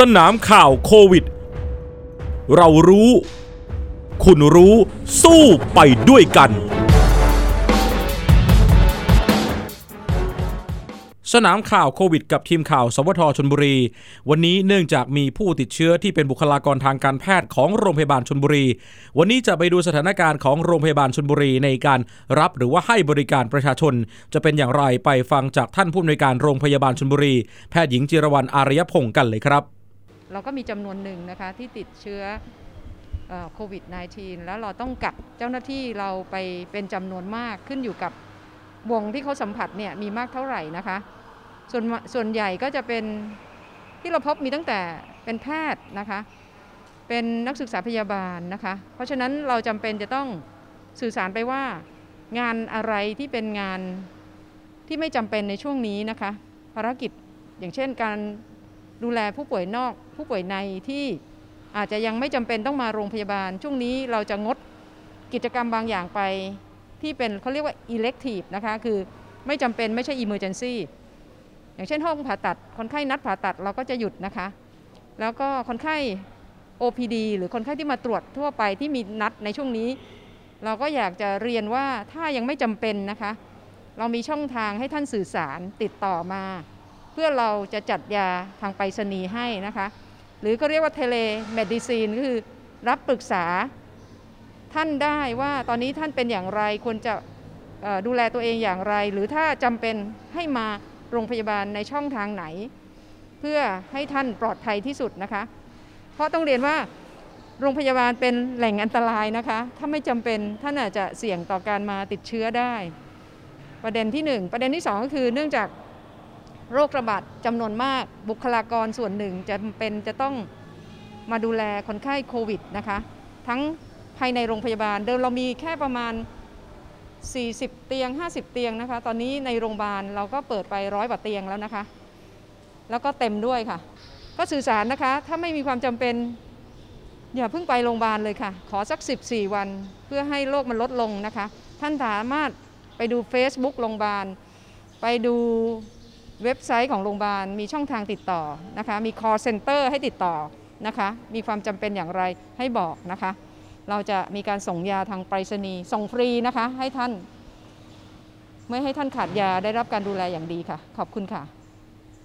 สนามข่าวโควิด เรารู้ คุณรู้สู้ไปด้วยกัน สนามข่าวโควิด กับทีมข่าว สวทชนบุรี วันนี้เนื่องจากมีผู้ติดเชื้อที่เป็นบุคลากรทางการแพทย์ของโรงพยาบาลชนบุรี วันนี้จะไปดูสถานการณ์ของโรงพยาบาลชนบุรีในการรับหรือว่าให้บริการประชาชน จะเป็นอย่างไรไปฟังจากท่านผู้อำนวยการโรงพยาบาลชนบุรี แพทย์หญิงจิรวรรณอารยพงศ์กันเลยครับ เราก็มีจำนวนหนึ่งนะคะที่ติดเชื้อโควิด -19 แล้วเราต้องกักเจ้าหน้าที่เราไปเป็นจำนวนมากขึ้นอยู่กับวงที่เขาสัมผัสเนี่ยมีมากเท่าไหร่นะคะ ส่วนส่วนใหญ่ก็จะเป็นที่เราพบมีตั้งแต่เป็นแพทย์นะคะ เป็นนักศึกษาพยาบาลนะคะ เพราะฉะนั้นเราจำเป็นจะต้องสื่อสารไปว่างานอะไรที่เป็นงานที่ไม่จำเป็นในช่วงนี้นะคะ ภารกิจอย่างเช่นการ ดูแลผู้ป่วยนอกผู้ป่วยในที่อาจจะยังไม่จำเป็นต้องมาโรงพยาบาล ช่วงนี้เราจะงดกิจกรรมบางอย่างไปที่เป็นเขาเรียกว่า elective นะคะคือไม่จำเป็นไม่ใช่ emergency อย่างเช่นห้องผ่าตัด คนไข้นัดผ่าตัดเราก็จะหยุดนะคะ แล้วก็คนไข้ OPD หรือคนไข้ที่มาตรวจทั่วไปที่มีนัดในช่วงนี้ เราก็อยากจะเรียนว่าถ้ายังไม่จำเป็นนะคะ เรามีช่องทางให้ท่านสื่อสารติดต่อมา เพื่อเราจะจัดยาทางไปรษณีย์ให้นะคะ หรือก็เรียกว่า telemedicine ก็คือรับปรึกษาท่านได้ว่าตอนนี้ท่านเป็นอย่างไรควรจะดูแลตัวเองอย่างไร หรือถ้าจำเป็นให้มาโรงพยาบาลในช่องทางไหน เพื่อให้ท่านปลอดภัยที่สุดนะคะ เพราะต้องเรียนว่าโรงพยาบาลเป็นแหล่งอันตรายนะคะ ถ้าไม่จำเป็นท่านอาจจะเสี่ยงต่อการมาติดเชื้อได้ ประเด็นที่หนึ่งประเด็นที่สองก็คือเนื่องจาก โรคระบาดจำนวนมาก บุคลากรส่วนหนึ่งจะเป็นจะต้องมาดูแลคนไข้โควิดนะคะ ทั้งภายในโรงพยาบาล เดิมเรามีแค่ประมาณ 40 เตียง 50 เตียงนะคะ ตอนนี้ในโรงพยาบาลเราก็เปิดไปร้อยกว่าเตียงแล้วนะคะ แล้วก็เต็มด้วยค่ะ ก็สื่อสารนะคะ ถ้าไม่มีความจำเป็นอย่าเพิ่งไปโรงพยาบาลเลยค่ะ ขอสัก 14 วันเพื่อให้โรคมันลดลงนะคะ ท่านสามารถไปดู Facebook โรงพยาบาล ไปดู เว็บไซต์ของโรงพยาบาลมีช่องทางติดต่อนะคะ มี call center ให้ติดต่อนะคะ มีความจำเป็นอย่างไรให้บอกนะคะ เราจะมีการส่งยาทางไปรษณีย์ส่งฟรีนะคะให้ท่าน ไม่ให้ท่านขาดยาได้รับการดูแลอย่างดีค่ะ ขอบคุณค่ะ